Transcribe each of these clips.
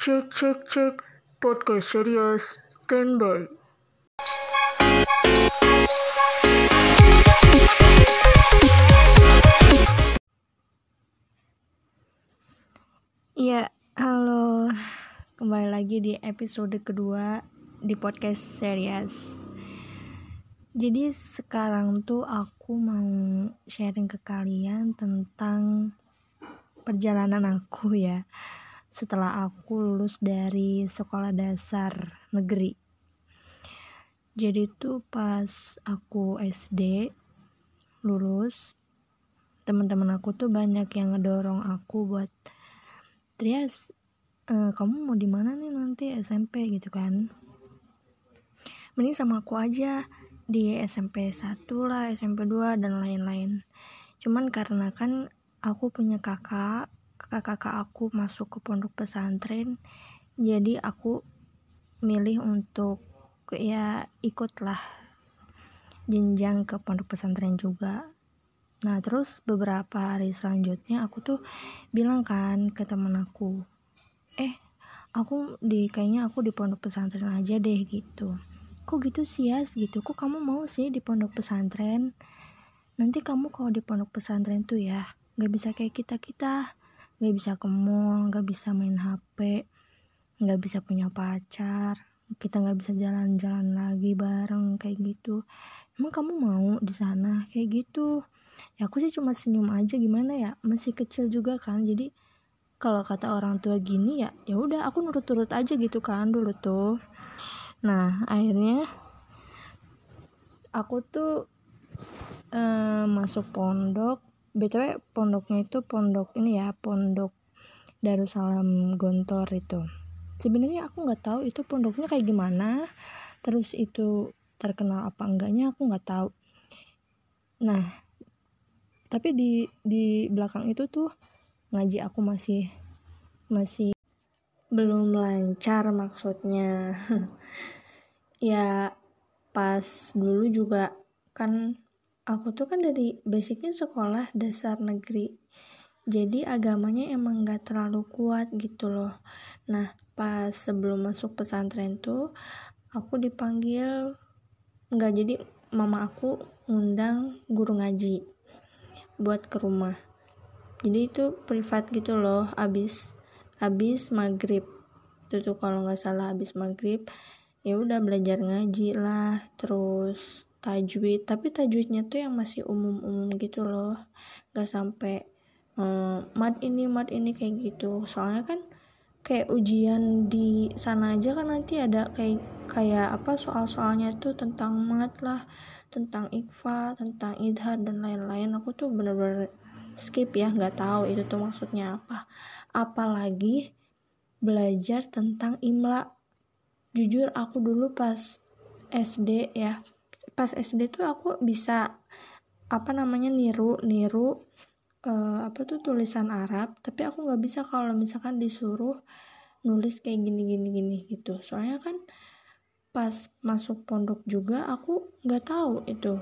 Cek cek cek podcast serius standby. Iya, halo. Kembali lagi di episode kedua di podcast serius. Jadi sekarang tuh aku mau sharing ke kalian tentang perjalanan aku ya. Setelah aku lulus dari sekolah dasar negeri. Jadi tuh pas aku SD lulus, teman-teman aku tuh banyak yang ngedorong aku buat Trias uh, kamu mau di mana nih nanti SMP gitu kan. Mending sama aku aja di SMP 1 lah SMP 2 dan lain-lain. Cuman karena kan aku punya kakak kakak-kakak aku masuk ke pondok pesantren jadi aku milih untuk ya ikutlah jenjang ke pondok pesantren juga Nah terus beberapa hari selanjutnya aku tuh bilang kan ke temen aku, eh aku di kayaknya aku di pondok pesantren aja deh gitu. Kok gitu sih ya gitu? Kok kamu mau sih di pondok pesantren? Nanti kamu kalau di pondok pesantren tuh ya nggak bisa kayak kita kita, nggak bisa ke mall, nggak bisa main HP, nggak bisa punya pacar, kita nggak bisa jalan-jalan lagi bareng kayak gitu. Emang kamu mau di sana kayak gitu? ya aku sih cuma senyum aja gimana ya masih kecil juga kan jadi kalau kata orang tua gini ya ya udah aku nurut-nurut aja gitu kan dulu tuh nah akhirnya aku tuh uh, masuk pondok btw pondoknya itu pondok ini ya pondok Darussalam Gontor itu. Sebenarnya aku nggak tahu itu pondoknya kayak gimana terus itu terkenal apa enggaknya aku nggak tahu. Nah tapi di di belakang itu tuh ngaji aku masih masih belum lancar maksudnya. Ya pas dulu juga kan aku tuh kan dari basicnya sekolah dasar negeri. Jadi agamanya emang gak terlalu kuat gitu loh. Nah pas sebelum masuk pesantren tuh aku dipanggil nggak jadi mama aku ngundang guru ngaji buat ke rumah. Jadi itu privat gitu loh abis abis maghrib. Itu tuh kalau nggak salah abis maghrib ya udah belajar ngaji lah terus tajwid tapi tajwidnya tuh yang masih umum-umum gitu loh. Nggak sampai um, mat ini mat ini kayak gitu. Soalnya kan kayak ujian di sana aja kan nanti ada kayak kayak apa soal-soalnya tuh tentang mat lah tentang ikfa tentang idhar dan lain-lain. Aku tuh bener-bener skip ya nggak tahu itu tuh maksudnya apa. Apalagi belajar tentang imla. Jujur aku dulu pas SD ya pas SD tuh aku bisa apa namanya niru niru uh, apa tuh tulisan Arab tapi aku nggak bisa kalau misalkan disuruh nulis kayak gini gini gini gitu. Soalnya kan pas masuk pondok juga aku nggak tahu itu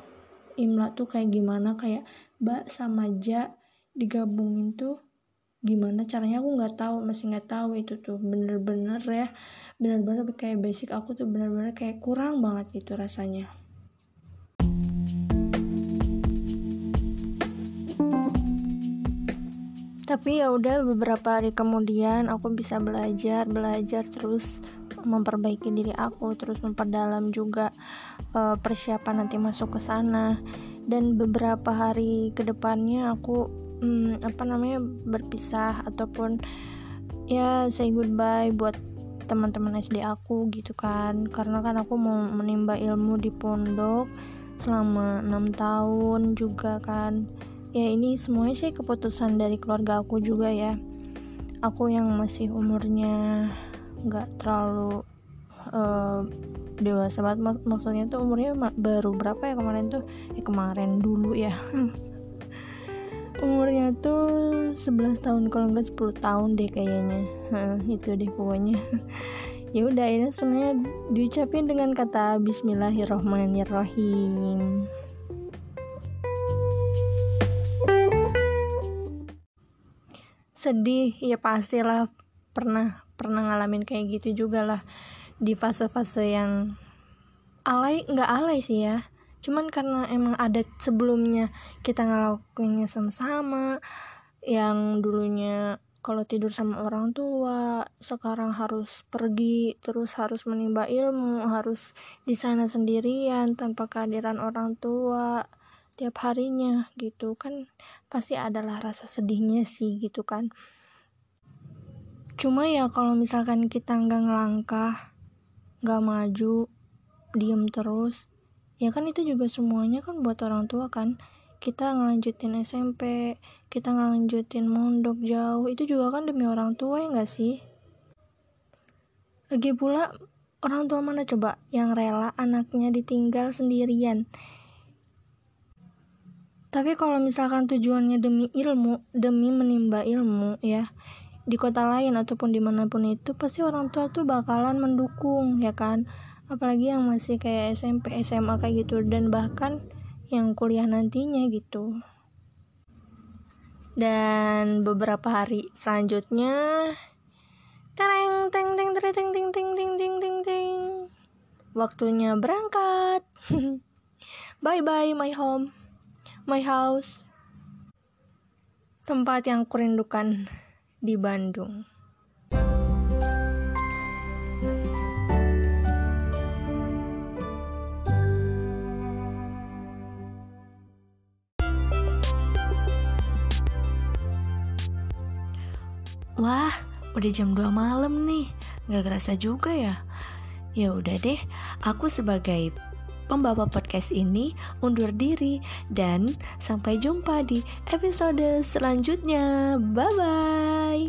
imla tuh kayak gimana kayak ba sama ja digabungin tuh gimana. Caranya aku nggak tahu masih nggak tahu itu tuh. Bener-bener ya bener-bener kayak basic aku tuh bener-bener kayak kurang banget itu rasanya tapi ya udah beberapa hari kemudian aku bisa belajar belajar terus memperbaiki diri aku terus memperdalam juga uh, persiapan nanti masuk ke sana. Dan beberapa hari ke depannya aku um, apa namanya berpisah ataupun ya say goodbye buat teman-teman SD aku gitu kan. Karena kan aku mau menimba ilmu di pondok selama enam tahun juga kan ya ini semuanya sih keputusan dari keluarga aku juga ya. Aku yang masih umurnya nggak terlalu uh, dewasa banget. Mak maksudnya tuh umurnya baru berapa ya kemarin tuh? Ya kemarin dulu ya. Umurnya tuh 11 tahun kalau enggak 10 tahun deh kayaknya. Itu deh pokoknya. Ya udah ini semuanya diucapin dengan kata Bismillahirrohmanirrohim sedih ya pastilah pernah pernah ngalamin kayak gitu juga lah di fase-fase yang alay nggak alay sih ya. Cuman karena emang ada sebelumnya kita ngelakuinnya sama-sama yang dulunya kalau tidur sama orang tua sekarang harus pergi terus harus menimba ilmu harus di sana sendirian tanpa kehadiran orang tua tiap harinya gitu. Kan pasti adalah rasa sedihnya sih gitu kan. Cuma ya kalau misalkan kita nggak ngelangkah nggak maju diem terus ya kan itu juga semuanya kan buat orang tua kan. Kita ngelanjutin SMP kita ngelanjutin mondok jauh itu juga kan demi orang tua ya nggak sih? Lagi pula orang tua mana coba yang rela anaknya ditinggal sendirian tapi kalau misalkan tujuannya demi ilmu demi menimba ilmu ya di kota lain ataupun di mana pun itu pasti orang tua tuh bakalan mendukung ya kan? Apalagi yang masih kayak SMP SMA kayak gitu dan bahkan yang kuliah nantinya gitu. Dan beberapa hari selanjutnya tereng teng teng teng teng teng teng teng teng teng teng. Waktunya berangkat. Bye bye my home my house tempat yang kurindukan di Bandung Wah, udah jam 2 malam nih. Gak kerasa juga ya. Ya udah deh, aku sebagai pembawa podcast ini undur diri dan sampai jumpa di episode selanjutnya. Bye bye.